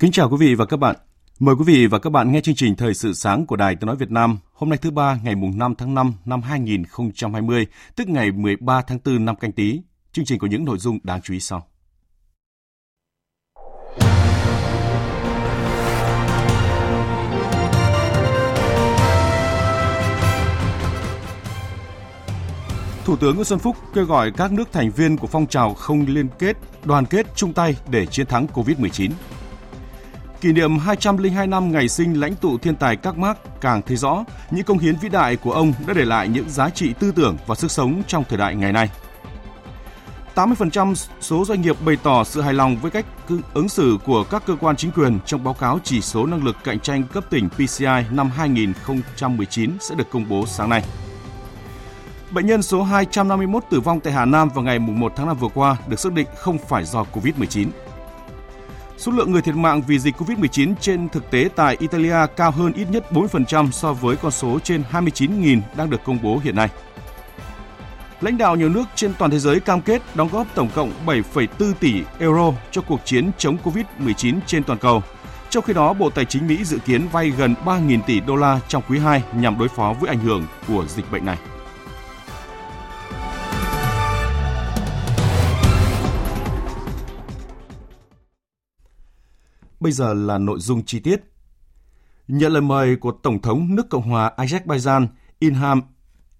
Kính chào quý vị và các bạn. Mời quý vị và các bạn nghe chương trình Thời sự sáng của Đài Tiếng Nói Việt Nam hôm nay thứ ba ngày mùng 5 tháng 5 năm 2020, tức ngày 13 tháng 4 năm canh tí. Chương trình có những nội dung đáng chú ý sau. Thủ tướng Nguyễn Xuân Phúc kêu gọi các nước thành viên của phong trào không liên kết, đoàn kết chung tay để chiến thắng COVID-19. Kỷ niệm 202 năm ngày sinh lãnh tụ thiên tài các Mark càng thấy rõ những công hiến vĩ đại của ông đã để lại những giá trị tư tưởng và sức sống trong thời đại ngày nay. 80% số doanh nghiệp bày tỏ sự hài lòng với cách ứng xử của các cơ quan chính quyền trong báo cáo chỉ số năng lực cạnh tranh cấp tỉnh PCI năm 2019 sẽ được công bố sáng nay. Bệnh nhân số 251 tử vong tại Hà Nam vào ngày 1 tháng 5 vừa qua được xác định không phải do COVID-19. Số lượng người thiệt mạng vì dịch COVID-19 trên thực tế tại Italia cao hơn ít nhất 4% so với con số trên 29.000 đang được công bố hiện nay. Lãnh đạo nhiều nước trên toàn thế giới cam kết đóng góp tổng cộng 7,4 tỷ euro cho cuộc chiến chống COVID-19 trên toàn cầu. Trong khi đó, Bộ Tài chính Mỹ dự kiến vay gần 3.000 tỷ đô la trong quý 2 nhằm đối phó với ảnh hưởng của dịch bệnh này. Bây giờ là nội dung chi tiết. Nhận lời mời của Tổng thống nước Cộng hòa Azerbaijan Ilham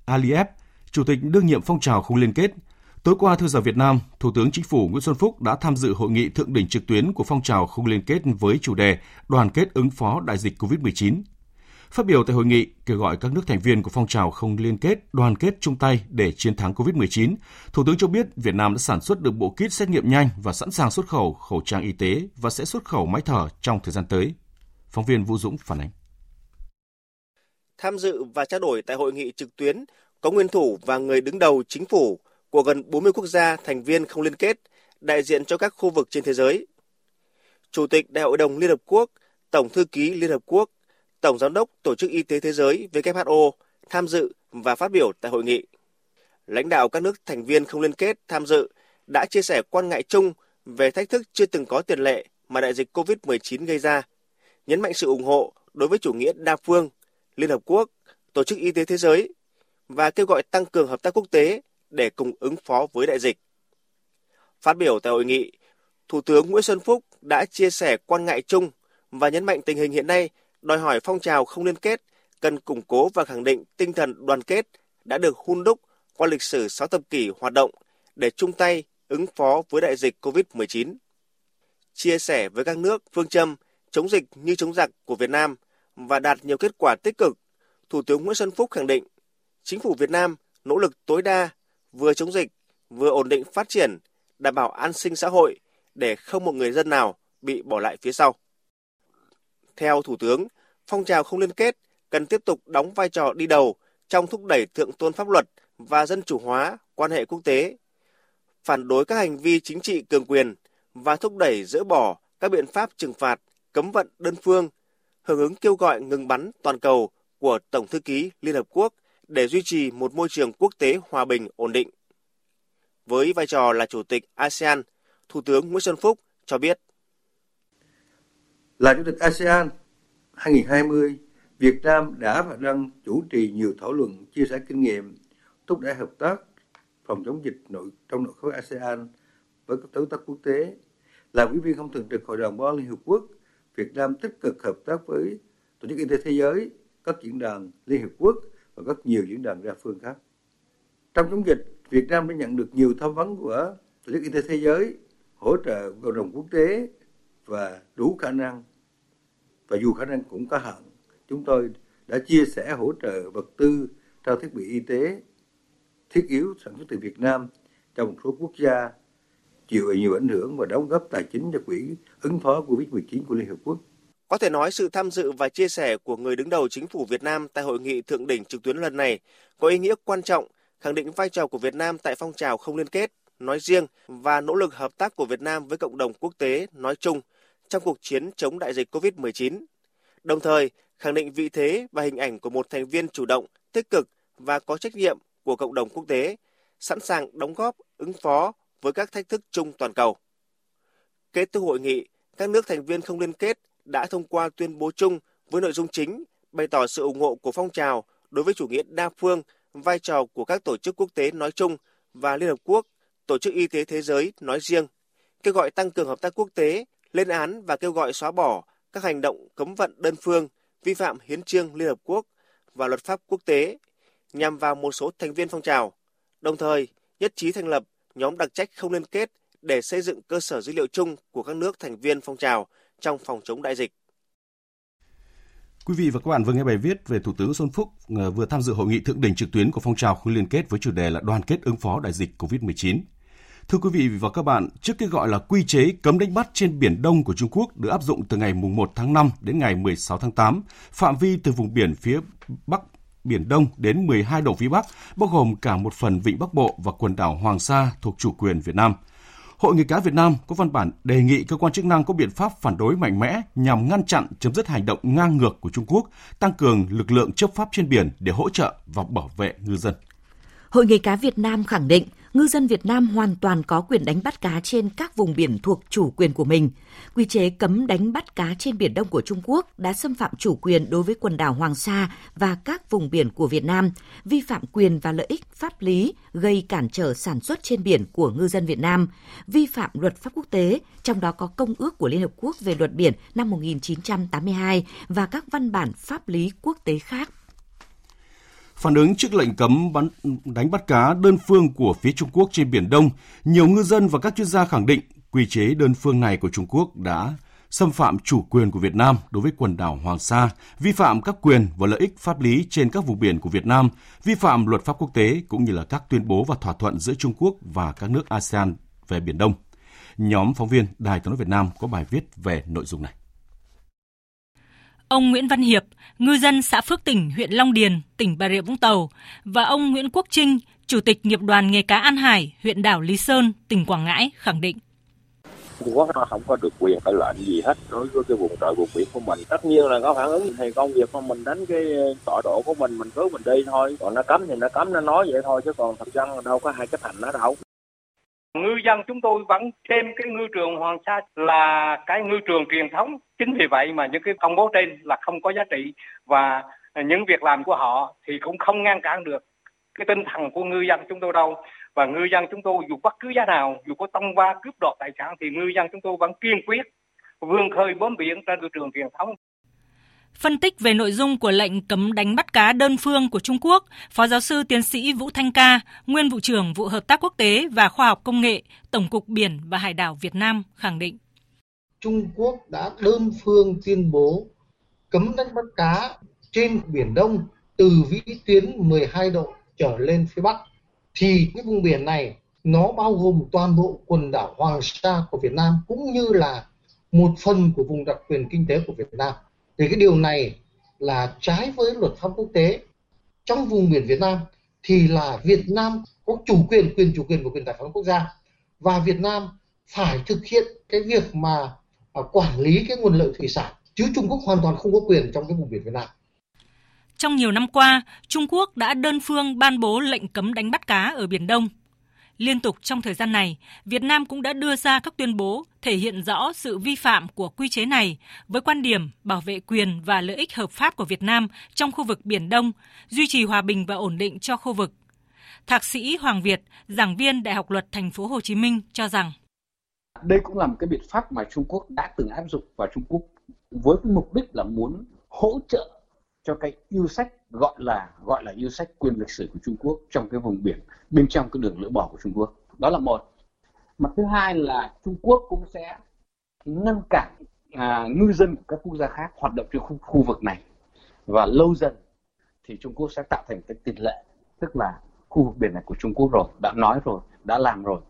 Aliyev, Chủ tịch đương nhiệm phong trào không liên kết, tối qua theo giờ Việt Nam, Thủ tướng Chính phủ Nguyễn Xuân Phúc đã tham dự hội nghị thượng đỉnh trực tuyến của phong trào không liên kết với chủ đề Đoàn kết ứng phó đại dịch COVID-19. Phát biểu tại hội nghị, kêu gọi các nước thành viên của phong trào không liên kết, đoàn kết chung tay để chiến thắng COVID-19, Thủ tướng cho biết Việt Nam đã sản xuất được bộ kit xét nghiệm nhanh và sẵn sàng xuất khẩu khẩu trang y tế và sẽ xuất khẩu máy thở trong thời gian tới. Phóng viên Vũ Dũng phản ánh. Tham dự và trao đổi tại hội nghị trực tuyến có nguyên thủ và người đứng đầu chính phủ của gần 40 quốc gia thành viên không liên kết, đại diện cho các khu vực trên thế giới. Chủ tịch Đại hội đồng Liên Hợp Quốc, Tổng thư ký Liên Hợp Quốc, Tổng Giám đốc Tổ chức Y tế Thế giới WHO tham dự và phát biểu tại hội nghị. Lãnh đạo các nước thành viên không liên kết tham dự đã chia sẻ quan ngại chung về thách thức chưa từng có tiền lệ mà đại dịch COVID-19 gây ra, nhấn mạnh sự ủng hộ đối với chủ nghĩa đa phương, Liên Hợp Quốc, Tổ chức Y tế Thế giới và kêu gọi tăng cường hợp tác quốc tế để cùng ứng phó với đại dịch. Phát biểu tại hội nghị, Thủ tướng Nguyễn Xuân Phúc đã chia sẻ quan ngại chung và nhấn mạnh tình hình hiện nay đòi hỏi phong trào không liên kết cần củng cố và khẳng định tinh thần đoàn kết đã được hun đúc qua lịch sử 6 thập kỷ hoạt động để chung tay ứng phó với đại dịch COVID-19. Chia sẻ với các nước phương châm chống dịch như chống giặc của Việt Nam và đạt nhiều kết quả tích cực, Thủ tướng Nguyễn Xuân Phúc khẳng định chính phủ Việt Nam nỗ lực tối đa vừa chống dịch, vừa ổn định phát triển, đảm bảo an sinh xã hội để không một người dân nào bị bỏ lại phía sau. Theo Thủ tướng, phong trào không liên kết cần tiếp tục đóng vai trò đi đầu trong thúc đẩy thượng tôn pháp luật và dân chủ hóa quan hệ quốc tế, phản đối các hành vi chính trị cường quyền và thúc đẩy dỡ bỏ các biện pháp trừng phạt, cấm vận đơn phương, hưởng ứng kêu gọi ngừng bắn toàn cầu của Tổng thư ký Liên Hợp Quốc để duy trì một môi trường quốc tế hòa bình ổn định. Với vai trò là Chủ tịch ASEAN, Thủ tướng Nguyễn Xuân Phúc cho biết. Là Chủ tịch ASEAN 2020, Việt Nam đã và đang chủ trì nhiều thảo luận chia sẻ kinh nghiệm, thúc đẩy hợp tác phòng chống dịch nội trong nội khối ASEAN với các đối tác quốc tế. Là ủy viên không thường trực Hội đồng Bảo an Liên Hợp Quốc, Việt Nam tích cực hợp tác với Tổ chức Y tế Thế giới, các diễn đàn Liên Hợp Quốc và các nhiều diễn đàn đa phương khác. Trong chống dịch, Việt Nam đã nhận được nhiều tham vấn của Tổ chức Y tế Thế giới, hỗ trợ cộng đồng quốc tế và đủ khả năng và dù khả năng cũng có hạn chúng tôi đã chia sẻ hỗ trợ vật tư trao thiết bị y tế thiết yếu sản xuất từ Việt Nam cho một số quốc gia chịu nhiều ảnh hưởng và đóng góp tài chính cho quỹ ứng phó COVID-19 của Liên Hợp Quốc. Có thể nói sự tham dự và chia sẻ của người đứng đầu chính phủ Việt Nam tại hội nghị thượng đỉnh trực tuyến lần này có ý nghĩa quan trọng, khẳng định vai trò của Việt Nam tại phong trào không liên kết nói riêng và nỗ lực hợp tác của Việt Nam với cộng đồng quốc tế nói chung trong cuộc chiến chống đại dịch COVID-19. Đồng thời, khẳng định vị thế và hình ảnh của một thành viên chủ động, tích cực và có trách nhiệm của cộng đồng quốc tế, sẵn sàng đóng góp, ứng phó với các thách thức chung toàn cầu. Kết thúc hội nghị, các nước thành viên không liên kết đã thông qua tuyên bố chung với nội dung chính bày tỏ sự ủng hộ của phong trào đối với chủ nghĩa đa phương, vai trò của các tổ chức quốc tế nói chung và Liên Hợp Quốc, Tổ chức Y tế Thế giới nói riêng, kêu gọi tăng cường hợp tác quốc tế, lên án và kêu gọi xóa bỏ các hành động cấm vận đơn phương, vi phạm hiến trương Liên Hợp Quốc và luật pháp quốc tế nhằm vào một số thành viên phong trào, đồng thời nhất trí thành lập nhóm đặc trách không liên kết để xây dựng cơ sở dữ liệu chung của các nước thành viên phong trào trong phòng chống đại dịch. Quý vị và các bạn vừa nghe bài viết về Thủ tướng Xuân Phúc ờ, vừa tham dự hội nghị thượng đỉnh trực tuyến của phong trào không liên kết với chủ đề là đoàn kết ứng phó đại dịch COVID-19. Thưa quý vị và các bạn, trước cái gọi là quy chế cấm đánh bắt trên biển Đông của Trung Quốc được áp dụng từ ngày 1 tháng 5 đến ngày 16 tháng 8, phạm vi từ vùng biển phía Bắc Biển Đông đến 12 độ vĩ Bắc, bao gồm cả một phần vịnh Bắc Bộ và quần đảo Hoàng Sa thuộc chủ quyền Việt Nam. Hội nghề cá Việt Nam có văn bản đề nghị cơ quan chức năng có biện pháp phản đối mạnh mẽ nhằm ngăn chặn chấm dứt hành động ngang ngược của Trung Quốc, tăng cường lực lượng chấp pháp trên biển để hỗ trợ và bảo vệ ngư dân. Hội nghề cá Việt Nam khẳng định ngư dân Việt Nam hoàn toàn có quyền đánh bắt cá trên các vùng biển thuộc chủ quyền của mình. Quy chế cấm đánh bắt cá trên biển Đông của Trung Quốc đã xâm phạm chủ quyền đối với quần đảo Hoàng Sa và các vùng biển của Việt Nam, vi phạm quyền và lợi ích pháp lý, gây cản trở sản xuất trên biển của ngư dân Việt Nam, vi phạm luật pháp quốc tế, trong đó có Công ước của Liên Hợp Quốc về luật biển năm 1982 và các văn bản pháp lý quốc tế khác. Phản ứng trước lệnh cấm bắn, đánh bắt cá đơn phương của phía Trung Quốc trên Biển Đông, nhiều ngư dân và các chuyên gia khẳng định quy chế đơn phương này của Trung Quốc đã xâm phạm chủ quyền của Việt Nam đối với quần đảo Hoàng Sa, vi phạm các quyền và lợi ích pháp lý trên các vùng biển của Việt Nam, vi phạm luật pháp quốc tế cũng như là các tuyên bố và thỏa thuận giữa Trung Quốc và các nước ASEAN về Biển Đông. Nhóm phóng viên Đài tiếng nói Việt Nam có bài viết về nội dung này. Ông Nguyễn Văn Hiệp, ngư dân xã Phước Tỉnh, huyện Long Điền, tỉnh Bà Rịa Vũng Tàu và ông Nguyễn Quốc Trinh, Chủ tịch nghiệp đoàn nghề cá An Hải, huyện đảo Lý Sơn, tỉnh Quảng Ngãi khẳng định. Trung Quốc nó không có được quyền phải lệnh gì hết đối với cái vùng trời vùng biển của mình. Tất nhiên là có phản ứng thì công việc của mình đánh cái tọa độ của mình mình cứ mình đi thôi. Còn nó cấm thì nó cấm nó nói vậy thôi chứ còn thật ra đâu có hai chấp hành nó đâu. Ngư dân chúng tôi vẫn xem cái ngư trường Hoàng Sa là cái ngư trường truyền thống. Chính vì vậy mà những cái công bố trên là không có giá trị. Và những việc làm của họ thì cũng không ngăn cản được cái tinh thần của ngư dân chúng tôi đâu. Và ngư dân chúng tôi dù bất cứ giá nào, dù có tông va cướp đoạt tài sản thì ngư dân chúng tôi vẫn kiên quyết vươn khơi bám biển trên ngư trường truyền thống. Phân tích về nội dung của lệnh cấm đánh bắt cá đơn phương của Trung Quốc, Phó giáo sư tiến sĩ Vũ Thanh Ca, nguyên vụ trưởng vụ hợp tác quốc tế và khoa học công nghệ, Tổng cục Biển và Hải đảo Việt Nam khẳng định. Trung Quốc đã đơn phương tuyên bố cấm đánh bắt cá trên Biển Đông từ vĩ tuyến 12 độ trở lên phía Bắc thì cái vùng biển này nó bao gồm toàn bộ quần đảo Hoàng Sa của Việt Nam cũng như là một phần của vùng đặc quyền kinh tế của Việt Nam thì cái điều này là trái với luật pháp quốc tế trong vùng biển Việt Nam thì là Việt Nam có chủ quyền quyền chủ quyền và quyền tài phán quốc gia và Việt Nam phải thực hiện cái việc mà à, quản lý cái nguồn lợi thủy sản chứ Trung Quốc hoàn toàn không có quyền trong cái vùng biển Việt Nam. Trong nhiều năm qua, Trung Quốc đã đơn phương ban bố lệnh cấm đánh bắt cá ở Biển Đông. Liên tục trong thời gian này, Việt Nam cũng đã đưa ra các tuyên bố thể hiện rõ sự vi phạm của quy chế này với quan điểm bảo vệ quyền và lợi ích hợp pháp của Việt Nam trong khu vực Biển Đông, duy trì hòa bình và ổn định cho khu vực. Thạc sĩ Hoàng Việt, giảng viên Đại học Luật Thành phố Hồ Chí Minh cho rằng đây cũng là một cái biện pháp mà Trung Quốc đã từng áp dụng và Trung Quốc với mục đích là muốn hỗ trợ cho cái yêu sách gọi là gọi là yêu sách quyền lịch sử của Trung Quốc trong cái vùng biển bên trong cái đường lưỡi bò của Trung Quốc. Đó là một. Mặt thứ hai là Trung Quốc cũng sẽ ngăn cản à, ngư dân của các quốc gia khác hoạt động trên khu, khu vực này. Và lâu dần thì Trung Quốc sẽ tạo thành cái tiền lệ tức là khu vực biển này của Trung Quốc rồi đã nói rồi đã làm rồi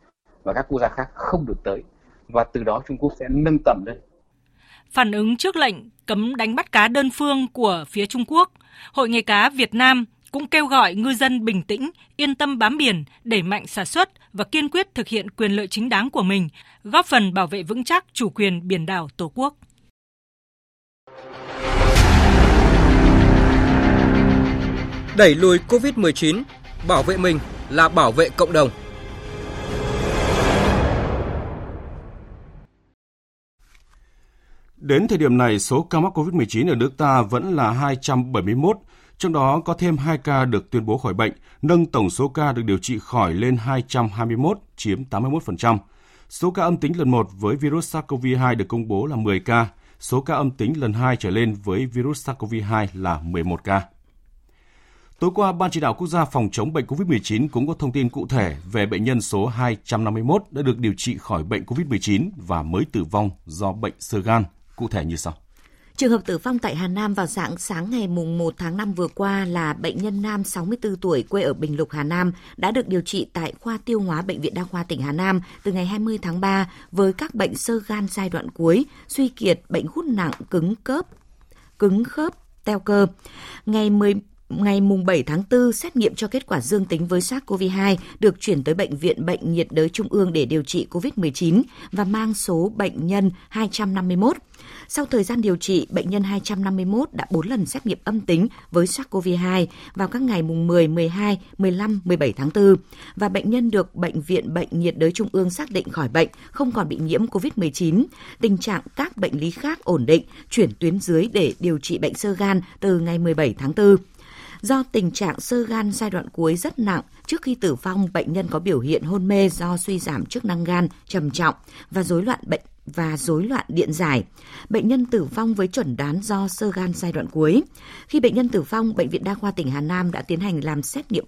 và các quốc gia khác không được tới. Và từ đó Trung Quốc sẽ nâng tầm lên. Phản ứng trước lệnh cấm đánh bắt cá đơn phương của phía Trung Quốc, Hội nghề cá Việt Nam cũng kêu gọi ngư dân bình tĩnh, yên tâm bám biển, đẩy mạnh sản xuất và kiên quyết thực hiện quyền lợi chính đáng của mình, góp phần bảo vệ vững chắc chủ quyền biển đảo Tổ quốc. Đẩy lùi COVID-19, bảo vệ mình là bảo vệ cộng đồng. Đến thời điểm này, số ca mắc COVID-19 ở nước ta vẫn là 271, trong đó có thêm 2 ca được tuyên bố khỏi bệnh, nâng tổng số ca được điều trị khỏi lên 221, chiếm 81%. Số ca âm tính lần 1 với virus SARS-CoV-2 được công bố là 10 ca, số ca âm tính lần 2 trở lên với virus SARS-CoV-2 là 11 ca. Tối qua, Ban chỉ đạo quốc gia phòng chống bệnh COVID-19 cũng có thông tin cụ thể về bệnh nhân số 251 đã được điều trị khỏi bệnh COVID-19 và mới tử vong do bệnh sơ gan. Cụ thể như sau. Trường hợp tử vong tại Hà Nam vào dạng sáng ngày mùng 1 tháng 5 vừa qua là bệnh nhân nam 64 tuổi quê ở Bình Lục, Hà Nam đã được điều trị tại khoa tiêu hóa Bệnh viện Đa khoa tỉnh Hà Nam từ ngày 20 tháng 3 với các bệnh sơ gan giai đoạn cuối, suy kiệt, bệnh hút nặng, cứng khớp, cứng khớp, teo cơ. Ngày 10 ngày mùng 7 tháng 4 xét nghiệm cho kết quả dương tính với SARS-CoV-2 được chuyển tới Bệnh viện Bệnh nhiệt đới Trung ương để điều trị COVID-19 và mang số bệnh nhân 251. Sau thời gian điều trị, bệnh nhân 251 đã 4 lần xét nghiệm âm tính với SARS-CoV-2 vào các ngày mùng 10, 12, 15, 17 tháng 4 và bệnh nhân được Bệnh viện Bệnh nhiệt đới Trung ương xác định khỏi bệnh, không còn bị nhiễm COVID-19. Tình trạng các bệnh lý khác ổn định, chuyển tuyến dưới để điều trị bệnh sơ gan từ ngày 17 tháng 4. Do tình trạng sơ gan giai đoạn cuối rất nặng, trước khi tử vong, bệnh nhân có biểu hiện hôn mê do suy giảm chức năng gan trầm trọng và rối loạn bệnh và rối loạn điện giải. Bệnh nhân tử vong với chuẩn đoán do sơ gan giai đoạn cuối. Khi bệnh nhân tử vong, Bệnh viện Đa khoa tỉnh Hà Nam đã tiến hành làm xét nghiệm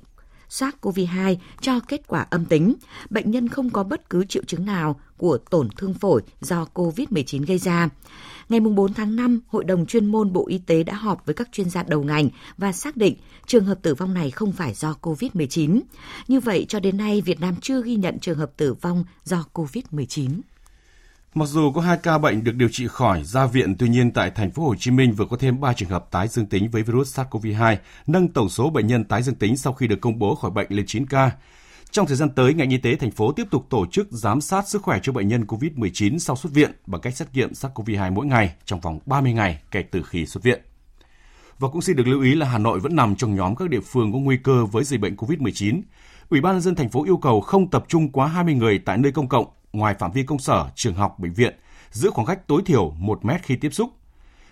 SARS-CoV-2 cho kết quả âm tính. Bệnh nhân không có bất cứ triệu chứng nào của tổn thương phổi do COVID-19 gây ra. Ngày 4 tháng 5, Hội đồng chuyên môn Bộ Y tế đã họp với các chuyên gia đầu ngành và xác định trường hợp tử vong này không phải do COVID-19. Như vậy, cho đến nay, Việt Nam chưa ghi nhận trường hợp tử vong do COVID-19. Mặc dù có hai ca bệnh được điều trị khỏi ra viện, tuy nhiên tại thành phố Hồ Chí Minh vừa có thêm 3 trường hợp tái dương tính với virus SARS-CoV-2, nâng tổng số bệnh nhân tái dương tính sau khi được công bố khỏi bệnh lên 9 ca. Trong thời gian tới, ngành y tế thành phố tiếp tục tổ chức giám sát sức khỏe cho bệnh nhân COVID-19 sau xuất viện bằng cách xét nghiệm SARS-CoV-2 mỗi ngày trong vòng 30 ngày kể từ khi xuất viện. Và cũng xin được lưu ý là Hà Nội vẫn nằm trong nhóm các địa phương có nguy cơ với dịch bệnh COVID-19. Ủy ban nhân dân thành phố yêu cầu không tập trung quá 20 người tại nơi công cộng ngoài phạm vi công sở, trường học, bệnh viện, giữ khoảng cách tối thiểu 1 mét khi tiếp xúc.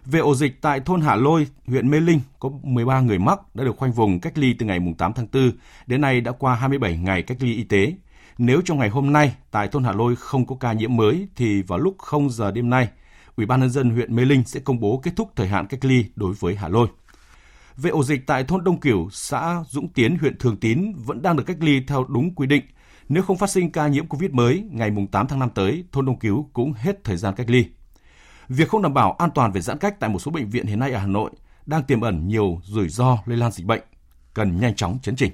Về ổ dịch tại thôn Hạ Lôi, huyện Mê Linh có 13 người mắc đã được khoanh vùng cách ly từ ngày 8 tháng 4, đến nay đã qua 27 ngày cách ly y tế. Nếu trong ngày hôm nay tại thôn Hạ Lôi không có ca nhiễm mới thì vào lúc 0 giờ đêm nay, Ủy ban nhân dân huyện Mê Linh sẽ công bố kết thúc thời hạn cách ly đối với Hạ Lôi. Về ổ dịch tại thôn Đông Cửu, xã Dũng Tiến, huyện Thường Tín vẫn đang được cách ly theo đúng quy định – nếu không phát sinh ca nhiễm COVID mới, ngày 8 tháng 5 tới, thôn Đông Cứu cũng hết thời gian cách ly. Việc không đảm bảo an toàn về giãn cách tại một số bệnh viện hiện nay ở Hà Nội đang tiềm ẩn nhiều rủi ro lây lan dịch bệnh, cần nhanh chóng chấn chỉnh.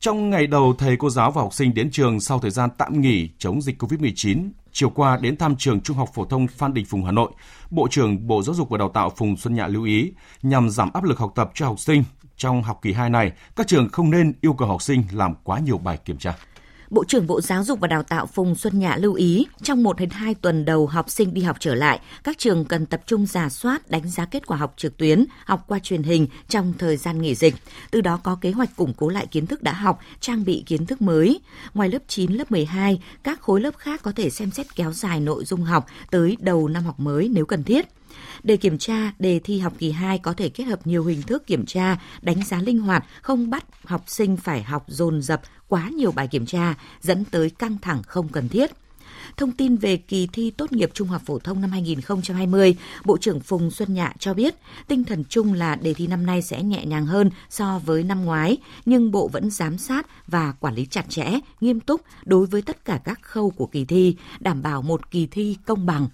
Trong ngày đầu, thầy cô giáo và học sinh đến trường sau thời gian tạm nghỉ chống dịch COVID-19, chiều qua đến thăm trường Trung học phổ thông Phan Đình Phùng Hà Nội, Bộ trưởng Bộ Giáo dục và Đào tạo Phùng Xuân Nhạ lưu ý nhằm giảm áp lực học tập cho học sinh trong học kỳ 2 này, các trường không nên yêu cầu học sinh làm quá nhiều bài kiểm tra. Bộ trưởng Bộ Giáo dục và Đào tạo Phùng Xuân Nhạ lưu ý, trong 1 đến 2 tuần đầu học sinh đi học trở lại, các trường cần tập trung giả soát, đánh giá kết quả học trực tuyến, học qua truyền hình trong thời gian nghỉ dịch. Từ đó có kế hoạch củng cố lại kiến thức đã học, trang bị kiến thức mới. Ngoài lớp 9, lớp 12, các khối lớp khác có thể xem xét kéo dài nội dung học tới đầu năm học mới nếu cần thiết. Để kiểm tra, đề thi học kỳ 2 có thể kết hợp nhiều hình thức kiểm tra, đánh giá linh hoạt, không bắt học sinh phải học dồn dập quá nhiều bài kiểm tra, dẫn tới căng thẳng không cần thiết. thông tin về kỳ thi tốt nghiệp trung học phổ thông năm 2020, Bộ trưởng Phùng Xuân Nhạ cho biết tinh thần chung là đề thi năm nay sẽ nhẹ nhàng hơn so với năm ngoái, nhưng Bộ vẫn giám sát và quản lý chặt chẽ, nghiêm túc đối với tất cả các khâu của kỳ thi, đảm bảo một kỳ thi công bằng,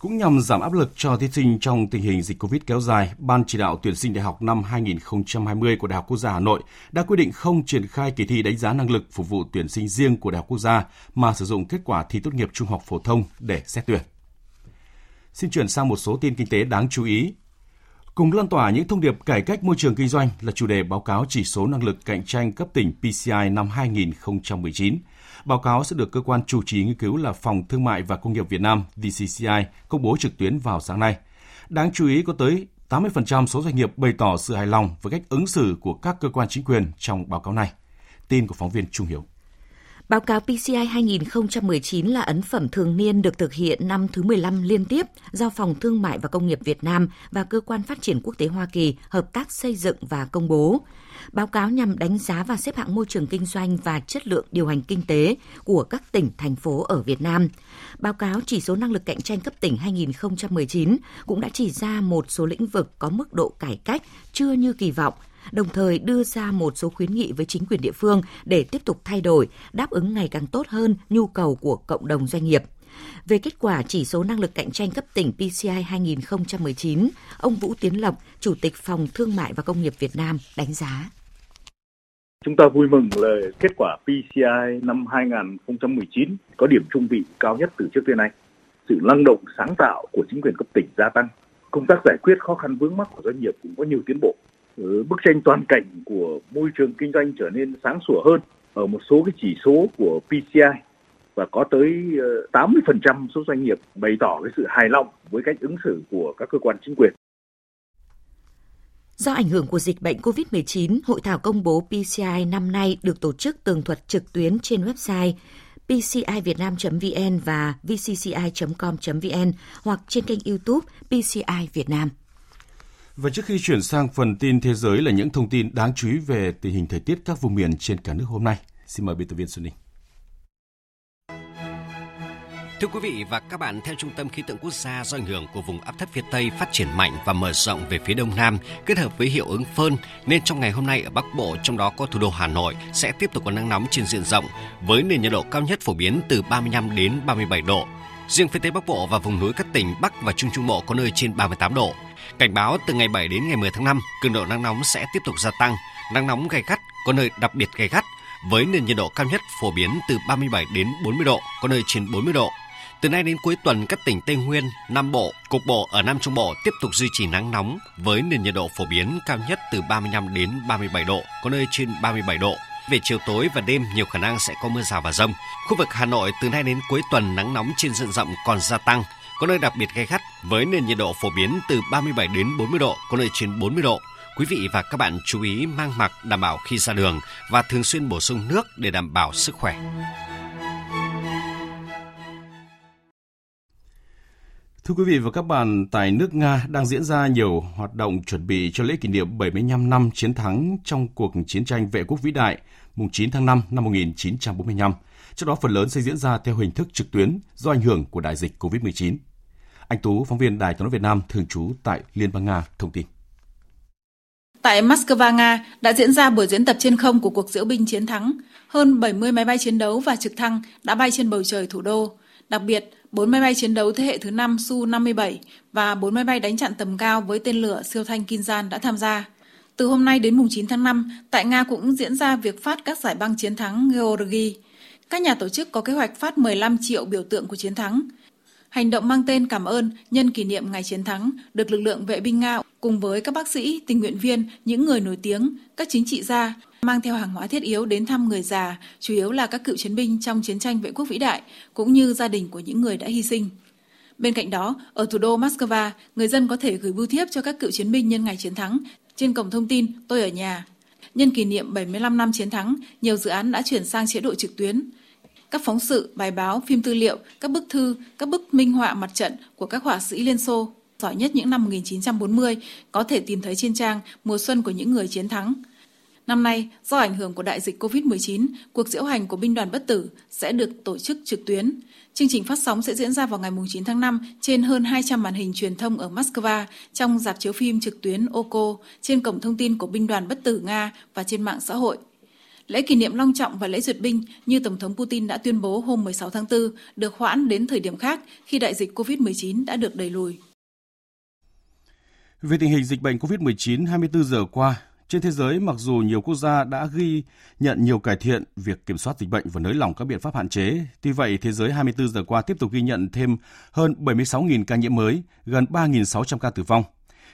cũng nhằm giảm áp lực cho thí sinh trong tình hình dịch Covid kéo dài, Ban chỉ đạo tuyển sinh đại học năm 2020 của Đại học Quốc gia Hà Nội đã quyết định không triển khai kỳ thi đánh giá năng lực phục vụ tuyển sinh riêng của Đại học Quốc gia mà sử dụng kết quả thi tốt nghiệp trung học phổ thông để xét tuyển. Xin chuyển sang một số tin kinh tế đáng chú ý. Cùng lan tỏa những thông điệp cải cách môi trường kinh doanh là chủ đề báo cáo chỉ số năng lực cạnh tranh cấp tỉnh PCI năm 2019 Báo cáo sẽ được cơ quan chủ trì nghiên cứu là Phòng Thương mại và Công nghiệp Việt Nam VCCI công bố trực tuyến vào sáng nay. Đáng chú ý có tới 80% số doanh nghiệp bày tỏ sự hài lòng với cách ứng xử của các cơ quan chính quyền trong báo cáo này. Tin của phóng viên Trung Hiếu. Báo cáo PCI 2019 là ấn phẩm thường niên được thực hiện năm thứ 15 liên tiếp do Phòng Thương mại và Công nghiệp Việt Nam và Cơ quan Phát triển Quốc tế Hoa Kỳ hợp tác xây dựng và công bố. Báo cáo nhằm đánh giá và xếp hạng môi trường kinh doanh và chất lượng điều hành kinh tế của các tỉnh, thành phố ở Việt Nam. Báo cáo chỉ số năng lực cạnh tranh cấp tỉnh 2019 cũng đã chỉ ra một số lĩnh vực có mức độ cải cách chưa như kỳ vọng – đồng thời đưa ra một số khuyến nghị với chính quyền địa phương để tiếp tục thay đổi, đáp ứng ngày càng tốt hơn nhu cầu của cộng đồng doanh nghiệp. Về kết quả chỉ số năng lực cạnh tranh cấp tỉnh PCI 2019, ông Vũ Tiến Lộc, Chủ tịch Phòng Thương mại và Công nghiệp Việt Nam đánh giá. Chúng ta vui mừng là kết quả PCI năm 2019 có điểm trung vị cao nhất từ trước tới nay. Sự năng động sáng tạo của chính quyền cấp tỉnh gia tăng. Công tác giải quyết khó khăn vướng mắc của doanh nghiệp cũng có nhiều tiến bộ. Ờ, bức tranh toàn cảnh của môi trường kinh doanh trở nên sáng sủa hơn ở một số cái chỉ số của PCI và có tới ờ, 80% số doanh nghiệp bày tỏ cái sự hài lòng với cách ứng xử của các cơ quan chính quyền. Do ảnh hưởng của dịch bệnh COVID-19, hội thảo công bố PCI năm nay được tổ chức tường thuật trực tuyến trên website pcivietnam.vn và vcci.com.vn hoặc trên kênh YouTube PCI Việt Nam. Và trước khi chuyển sang phần tin thế giới là những thông tin đáng chú ý về tình hình thời tiết các vùng miền trên cả nước hôm nay. Xin mời biên tập viên Xuân Ninh. Thưa quý vị và các bạn, theo Trung tâm Khí tượng Quốc gia do ảnh hưởng của vùng áp thấp phía Tây phát triển mạnh và mở rộng về phía Đông Nam kết hợp với hiệu ứng phơn nên trong ngày hôm nay ở Bắc Bộ, trong đó có thủ đô Hà Nội sẽ tiếp tục có nắng nóng trên diện rộng với nền nhiệt độ cao nhất phổ biến từ 35 đến 37 độ. Riêng phía Tây Bắc Bộ và vùng núi các tỉnh Bắc và Trung Trung Bộ có nơi trên 38 độ. Cảnh báo từ ngày 7 đến ngày 10 tháng 5, cường độ nắng nóng sẽ tiếp tục gia tăng, nắng nóng gay gắt, có nơi đặc biệt gay gắt, với nền nhiệt độ cao nhất phổ biến từ 37 đến 40 độ, có nơi trên 40 độ. Từ nay đến cuối tuần, các tỉnh Tây Nguyên, Nam Bộ, cục bộ ở Nam Trung Bộ tiếp tục duy trì nắng nóng với nền nhiệt độ phổ biến cao nhất từ 35 đến 37 độ, có nơi trên 37 độ. Về chiều tối và đêm nhiều khả năng sẽ có mưa rào và rông. Khu vực Hà Nội từ nay đến cuối tuần nắng nóng trên diện rộng còn gia tăng, có nơi đặc biệt gay gắt với nền nhiệt độ phổ biến từ 37 đến 40 độ, có nơi trên 40 độ. Quý vị và các bạn chú ý mang mặc đảm bảo khi ra đường và thường xuyên bổ sung nước để đảm bảo sức khỏe. Thưa quý vị và các bạn, tại nước Nga đang diễn ra nhiều hoạt động chuẩn bị cho lễ kỷ niệm 75 năm chiến thắng trong cuộc chiến tranh vệ quốc vĩ đại mùng 9 tháng 5 năm 1945. Trước đó phần lớn sẽ diễn ra theo hình thức trực tuyến do ảnh hưởng của đại dịch COVID-19. Anh Tú, phóng viên Đài tiếng nói Việt Nam thường trú tại Liên bang Nga thông tin. Tại Moscow, Nga đã diễn ra buổi diễn tập trên không của cuộc diễu binh chiến thắng. Hơn 70 máy bay chiến đấu và trực thăng đã bay trên bầu trời thủ đô. Đặc biệt, 4 máy bay chiến đấu thế hệ thứ 5 Su-57 và 4 máy bay đánh chặn tầm cao với tên lửa siêu thanh Kinzhan đã tham gia. Từ hôm nay đến mùng 9 tháng 5, tại Nga cũng diễn ra việc phát các giải băng chiến thắng Georgi. Các nhà tổ chức có kế hoạch phát 15 triệu biểu tượng của chiến thắng. Hành động mang tên cảm ơn nhân kỷ niệm ngày chiến thắng được lực lượng vệ binh Nga cùng với các bác sĩ, tình nguyện viên, những người nổi tiếng, các chính trị gia mang theo hàng hóa thiết yếu đến thăm người già, chủ yếu là các cựu chiến binh trong chiến tranh vệ quốc vĩ đại, cũng như gia đình của những người đã hy sinh. Bên cạnh đó, ở thủ đô Moscow, người dân có thể gửi bưu thiếp cho các cựu chiến binh nhân ngày chiến thắng trên cổng thông tin Tôi ở nhà. Nhân kỷ niệm 75 năm chiến thắng, nhiều dự án đã chuyển sang chế độ trực tuyến. Các phóng sự, bài báo, phim tư liệu, các bức thư, các bức minh họa mặt trận của các họa sĩ Liên Xô giỏi nhất những năm 1940 có thể tìm thấy trên trang Mùa xuân của những người chiến thắng – Năm nay, do ảnh hưởng của đại dịch COVID-19, cuộc diễu hành của binh đoàn bất tử sẽ được tổ chức trực tuyến. Chương trình phát sóng sẽ diễn ra vào ngày 9 tháng 5 trên hơn 200 màn hình truyền thông ở Moscow, trong dạp chiếu phim trực tuyến oco trên cổng thông tin của binh đoàn bất tử Nga và trên mạng xã hội. Lễ kỷ niệm long trọng và lễ duyệt binh như Tổng thống Putin đã tuyên bố hôm 16 tháng 4 được hoãn đến thời điểm khác khi đại dịch COVID-19 đã được đẩy lùi. Về tình hình dịch bệnh COVID-19 24 giờ qua, trên thế giới, mặc dù nhiều quốc gia đã ghi nhận nhiều cải thiện việc kiểm soát dịch bệnh và nới lỏng các biện pháp hạn chế, tuy vậy thế giới 24 giờ qua tiếp tục ghi nhận thêm hơn 76.000 ca nhiễm mới, gần 3.600 ca tử vong.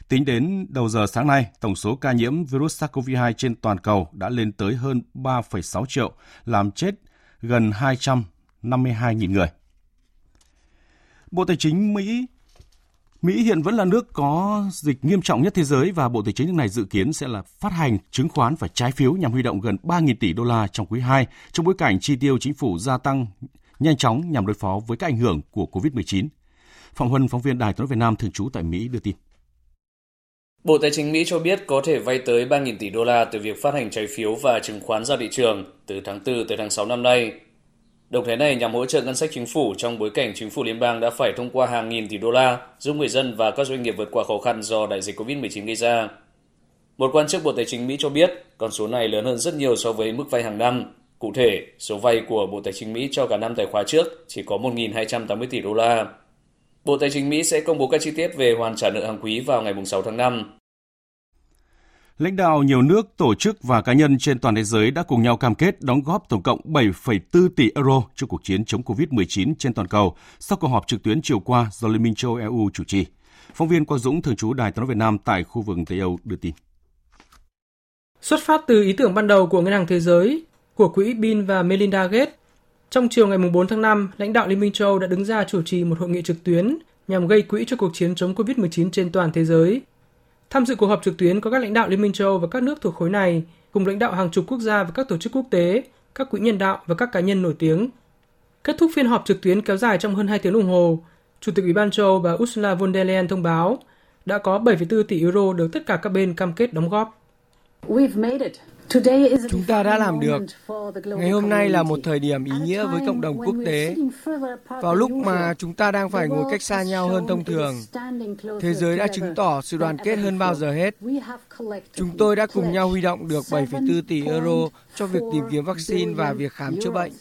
Tính đến đầu giờ sáng nay, tổng số ca nhiễm virus SARS-CoV-2 trên toàn cầu đã lên tới hơn 3,6 triệu, làm chết gần 252.000 người. Bộ Tài chính Mỹ Mỹ hiện vẫn là nước có dịch nghiêm trọng nhất thế giới và Bộ Tài chính nước này dự kiến sẽ là phát hành chứng khoán và trái phiếu nhằm huy động gần 3.000 tỷ đô la trong quý 2 trong bối cảnh chi tiêu chính phủ gia tăng nhanh chóng nhằm đối phó với các ảnh hưởng của COVID-19. Phạm Huân, phóng viên Đài tiếng Việt Nam thường trú tại Mỹ đưa tin. Bộ Tài chính Mỹ cho biết có thể vay tới 3.000 tỷ đô la từ việc phát hành trái phiếu và chứng khoán ra thị trường từ tháng 4 tới tháng 6 năm nay. Động thái này nhằm hỗ trợ ngân sách chính phủ trong bối cảnh chính phủ liên bang đã phải thông qua hàng nghìn tỷ đô la giúp người dân và các doanh nghiệp vượt qua khó khăn do đại dịch COVID-19 gây ra. Một quan chức Bộ Tài chính Mỹ cho biết con số này lớn hơn rất nhiều so với mức vay hàng năm. Cụ thể, số vay của Bộ Tài chính Mỹ cho cả năm tài khoá trước chỉ có 1.280 tỷ đô la. Bộ Tài chính Mỹ sẽ công bố các chi tiết về hoàn trả nợ hàng quý vào ngày 6 tháng 5. Lãnh đạo nhiều nước, tổ chức và cá nhân trên toàn thế giới đã cùng nhau cam kết đóng góp tổng cộng 7,4 tỷ euro cho cuộc chiến chống COVID-19 trên toàn cầu sau cuộc họp trực tuyến chiều qua do Liên minh châu EU chủ trì. Phóng viên Quang Dũng, thường trú Đài tiếng nói Việt Nam tại khu vực Tây Âu đưa tin. Xuất phát từ ý tưởng ban đầu của Ngân hàng Thế giới, của quỹ Bill và Melinda Gates, trong chiều ngày 4 tháng 5, lãnh đạo Liên minh châu đã đứng ra chủ trì một hội nghị trực tuyến nhằm gây quỹ cho cuộc chiến chống COVID-19 trên toàn thế giới Tham dự cuộc họp trực tuyến có các lãnh đạo Liên minh châu và các nước thuộc khối này, cùng lãnh đạo hàng chục quốc gia và các tổ chức quốc tế, các quỹ nhân đạo và các cá nhân nổi tiếng. Kết thúc phiên họp trực tuyến kéo dài trong hơn 2 tiếng đồng hồ, Chủ tịch Ủy ban châu bà Ursula von der Leyen thông báo đã có 7,4 tỷ euro được tất cả các bên cam kết đóng góp. Chúng ta đã làm được. Ngày hôm nay là một thời điểm ý nghĩa với cộng đồng quốc tế. Vào lúc mà chúng ta đang phải ngồi cách xa nhau hơn thông thường, thế giới đã chứng tỏ sự đoàn kết hơn bao giờ hết. Chúng tôi đã cùng nhau huy động được 7,4 tỷ euro cho việc tìm kiếm vaccine và việc khám chữa bệnh.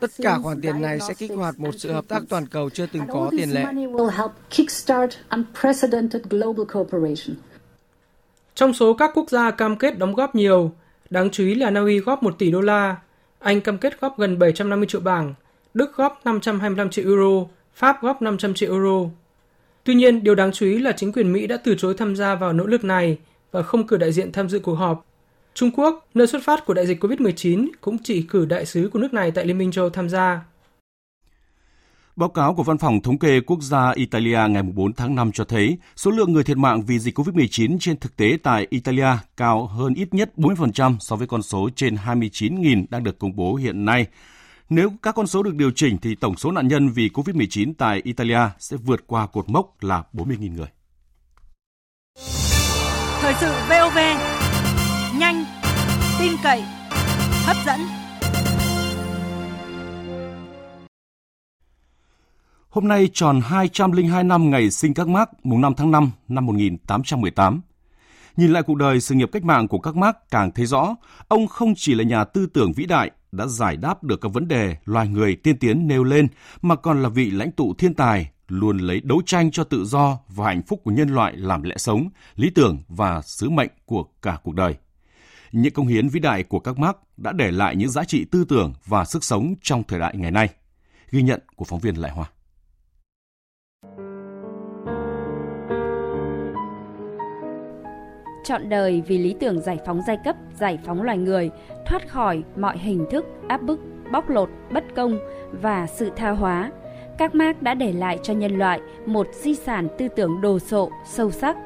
Tất cả khoản tiền này sẽ kích hoạt một sự hợp tác toàn cầu chưa từng có tiền lệ. Trong số các quốc gia cam kết đóng góp nhiều, đáng chú ý là Na Uy góp 1 tỷ đô la, Anh cam kết góp gần 750 triệu bảng, Đức góp 525 triệu euro, Pháp góp 500 triệu euro. Tuy nhiên, điều đáng chú ý là chính quyền Mỹ đã từ chối tham gia vào nỗ lực này và không cử đại diện tham dự cuộc họp. Trung Quốc, nơi xuất phát của đại dịch COVID-19, cũng chỉ cử đại sứ của nước này tại Liên minh châu tham gia. Báo cáo của Văn phòng Thống kê Quốc gia Italia ngày 4 tháng 5 cho thấy số lượng người thiệt mạng vì dịch COVID-19 trên thực tế tại Italia cao hơn ít nhất 40% so với con số trên 29.000 đang được công bố hiện nay. Nếu các con số được điều chỉnh thì tổng số nạn nhân vì COVID-19 tại Italia sẽ vượt qua cột mốc là 40.000 người. Thời sự VOV, nhanh, tin cậy, hấp dẫn. Hôm nay tròn 202 năm ngày sinh các Mark, mùng 5 tháng 5 năm 1818. Nhìn lại cuộc đời sự nghiệp cách mạng của các Mark càng thấy rõ, ông không chỉ là nhà tư tưởng vĩ đại đã giải đáp được các vấn đề loài người tiên tiến nêu lên, mà còn là vị lãnh tụ thiên tài luôn lấy đấu tranh cho tự do và hạnh phúc của nhân loại làm lẽ sống, lý tưởng và sứ mệnh của cả cuộc đời. Những công hiến vĩ đại của các Mark đã để lại những giá trị tư tưởng và sức sống trong thời đại ngày nay. Ghi nhận của phóng viên Lại Hoa. Chọn đời vì lý tưởng giải phóng giai cấp, giải phóng loài người, thoát khỏi mọi hình thức áp bức, bóc lột, bất công và sự tha hóa. Các Marx đã để lại cho nhân loại một di sản tư tưởng đồ sộ, sâu sắc.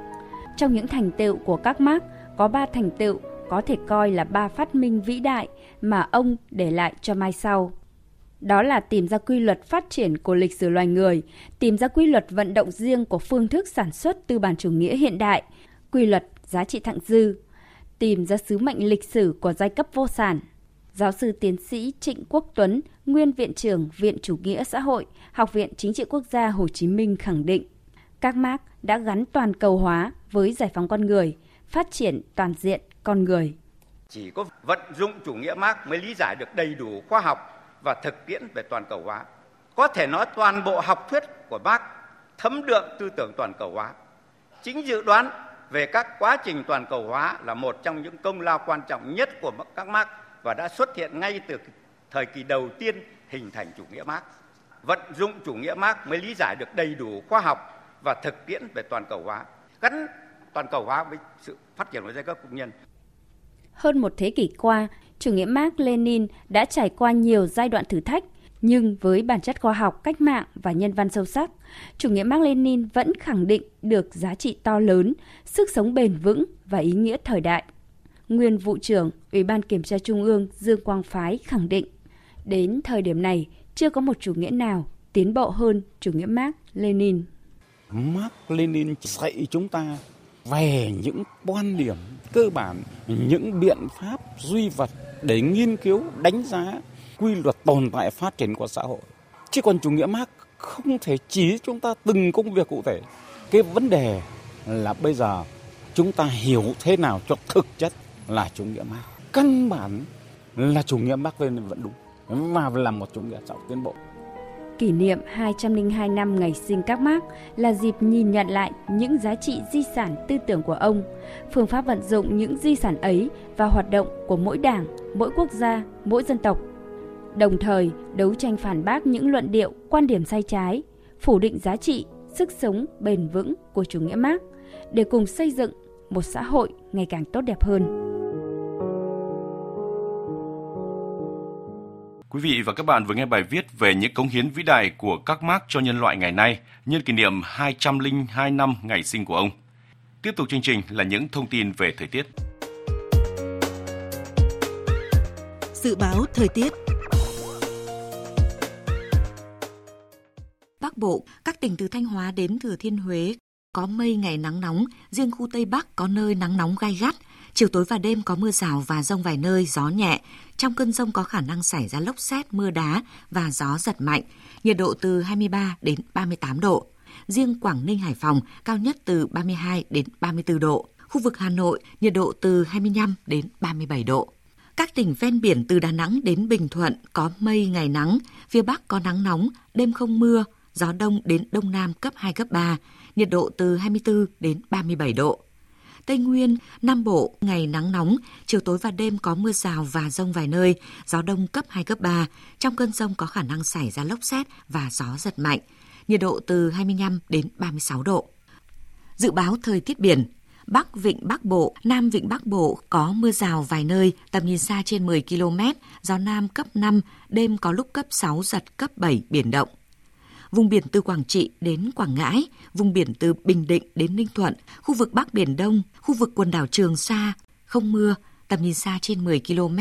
Trong những thành tựu của các Marx có ba thành tựu có thể coi là ba phát minh vĩ đại mà ông để lại cho mai sau. Đó là tìm ra quy luật phát triển của lịch sử loài người, tìm ra quy luật vận động riêng của phương thức sản xuất tư bản chủ nghĩa hiện đại, quy luật giá trị thặng dư, tìm ra sứ mệnh lịch sử của giai cấp vô sản. Giáo sư tiến sĩ Trịnh Quốc Tuấn, nguyên viện trưởng Viện Chủ nghĩa xã hội, Học viện Chính trị Quốc gia Hồ Chí Minh khẳng định, các Mark đã gắn toàn cầu hóa với giải phóng con người, phát triển toàn diện con người. Chỉ có vận dụng chủ nghĩa Mark mới lý giải được đầy đủ khoa học và thực tiễn về toàn cầu hóa. Có thể nói toàn bộ học thuyết của Mark thấm đượm tư tưởng toàn cầu hóa. Chính dự đoán về các quá trình toàn cầu hóa là một trong những công lao quan trọng nhất của các Marx và đã xuất hiện ngay từ thời kỳ đầu tiên hình thành chủ nghĩa Marx Vận dụng chủ nghĩa Marx mới lý giải được đầy đủ khoa học và thực tiễn về toàn cầu hóa, gắn toàn cầu hóa với sự phát triển của giai cấp công nhân. Hơn một thế kỷ qua, chủ nghĩa Marx Lenin đã trải qua nhiều giai đoạn thử thách, nhưng với bản chất khoa học, cách mạng và nhân văn sâu sắc, chủ nghĩa Mark Lenin vẫn khẳng định được giá trị to lớn, sức sống bền vững và ý nghĩa thời đại. Nguyên vụ trưởng Ủy ban Kiểm tra Trung ương Dương Quang Phái khẳng định, đến thời điểm này chưa có một chủ nghĩa nào tiến bộ hơn chủ nghĩa Mark Lenin. Mark Lenin dạy chúng ta về những quan điểm cơ bản, những biện pháp duy vật để nghiên cứu, đánh giá quy luật tồn tại phát triển của xã hội. Chứ còn chủ nghĩa Mark không thể chỉ chúng ta từng công việc cụ thể. Cái vấn đề là bây giờ chúng ta hiểu thế nào cho thực chất là chủ nghĩa Mark. Căn bản là chủ nghĩa Mark lên vẫn đúng và là một chủ nghĩa xã hội tiến bộ. Kỷ niệm 202 năm ngày sinh các Mark là dịp nhìn nhận lại những giá trị di sản tư tưởng của ông, phương pháp vận dụng những di sản ấy và hoạt động của mỗi đảng, mỗi quốc gia, mỗi dân tộc. Đồng thời, đấu tranh phản bác những luận điệu, quan điểm sai trái, phủ định giá trị, sức sống bền vững của chủ nghĩa Mark để cùng xây dựng một xã hội ngày càng tốt đẹp hơn. Quý vị và các bạn vừa nghe bài viết về những cống hiến vĩ đại của các Mark cho nhân loại ngày nay nhân kỷ niệm 202 năm ngày sinh của ông. Tiếp tục chương trình là những thông tin về thời tiết. Dự báo thời tiết Bắc Bộ, các tỉnh từ Thanh Hóa đến Thừa Thiên Huế có mây ngày nắng nóng, riêng khu Tây Bắc có nơi nắng nóng gai gắt, Chiều tối và đêm có mưa rào và rông vài nơi, gió nhẹ. Trong cơn rông có khả năng xảy ra lốc xét, mưa đá và gió giật mạnh. Nhiệt độ từ 23 đến 38 độ. Riêng Quảng Ninh, Hải Phòng cao nhất từ 32 đến 34 độ. Khu vực Hà Nội nhiệt độ từ 25 đến 37 độ. Các tỉnh ven biển từ Đà Nẵng đến Bình Thuận có mây ngày nắng, phía Bắc có nắng nóng, đêm không mưa, gió đông đến đông nam cấp 2 cấp 3, nhiệt độ từ 24 đến 37 độ. Tây Nguyên, Nam Bộ ngày nắng nóng, chiều tối và đêm có mưa rào và rông vài nơi, gió đông cấp 2 cấp 3. Trong cơn rông có khả năng xảy ra lốc xét và gió giật mạnh. Nhiệt độ từ 25 đến 36 độ. Dự báo thời tiết biển, Bắc Vịnh Bắc Bộ, Nam Vịnh Bắc Bộ có mưa rào vài nơi, tầm nhìn xa trên 10 km, gió Nam cấp 5, đêm có lúc cấp 6, giật cấp 7, biển động vùng biển từ Quảng Trị đến Quảng Ngãi, vùng biển từ Bình Định đến Ninh Thuận, khu vực Bắc Biển Đông, khu vực quần đảo Trường Sa, không mưa, tầm nhìn xa trên 10 km.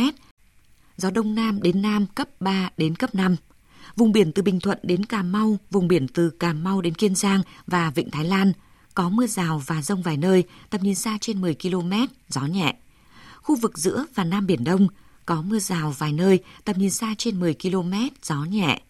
Gió Đông Nam đến Nam cấp 3 đến cấp 5. Vùng biển từ Bình Thuận đến Cà Mau, vùng biển từ Cà Mau đến Kiên Giang và Vịnh Thái Lan có mưa rào và rông vài nơi, tầm nhìn xa trên 10 km, gió nhẹ. Khu vực giữa và Nam Biển Đông có mưa rào vài nơi, tầm nhìn xa trên 10 km, gió nhẹ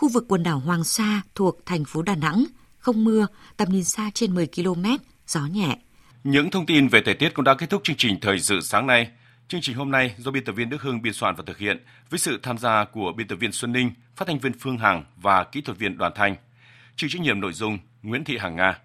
khu vực quần đảo Hoàng Sa thuộc thành phố Đà Nẵng, không mưa, tầm nhìn xa trên 10 km, gió nhẹ. Những thông tin về thời tiết cũng đã kết thúc chương trình Thời sự sáng nay. Chương trình hôm nay do biên tập viên Đức Hưng biên soạn và thực hiện với sự tham gia của biên tập viên Xuân Ninh, phát thanh viên Phương Hằng và kỹ thuật viên Đoàn Thanh. Chịu trách nhiệm nội dung Nguyễn Thị Hằng Nga.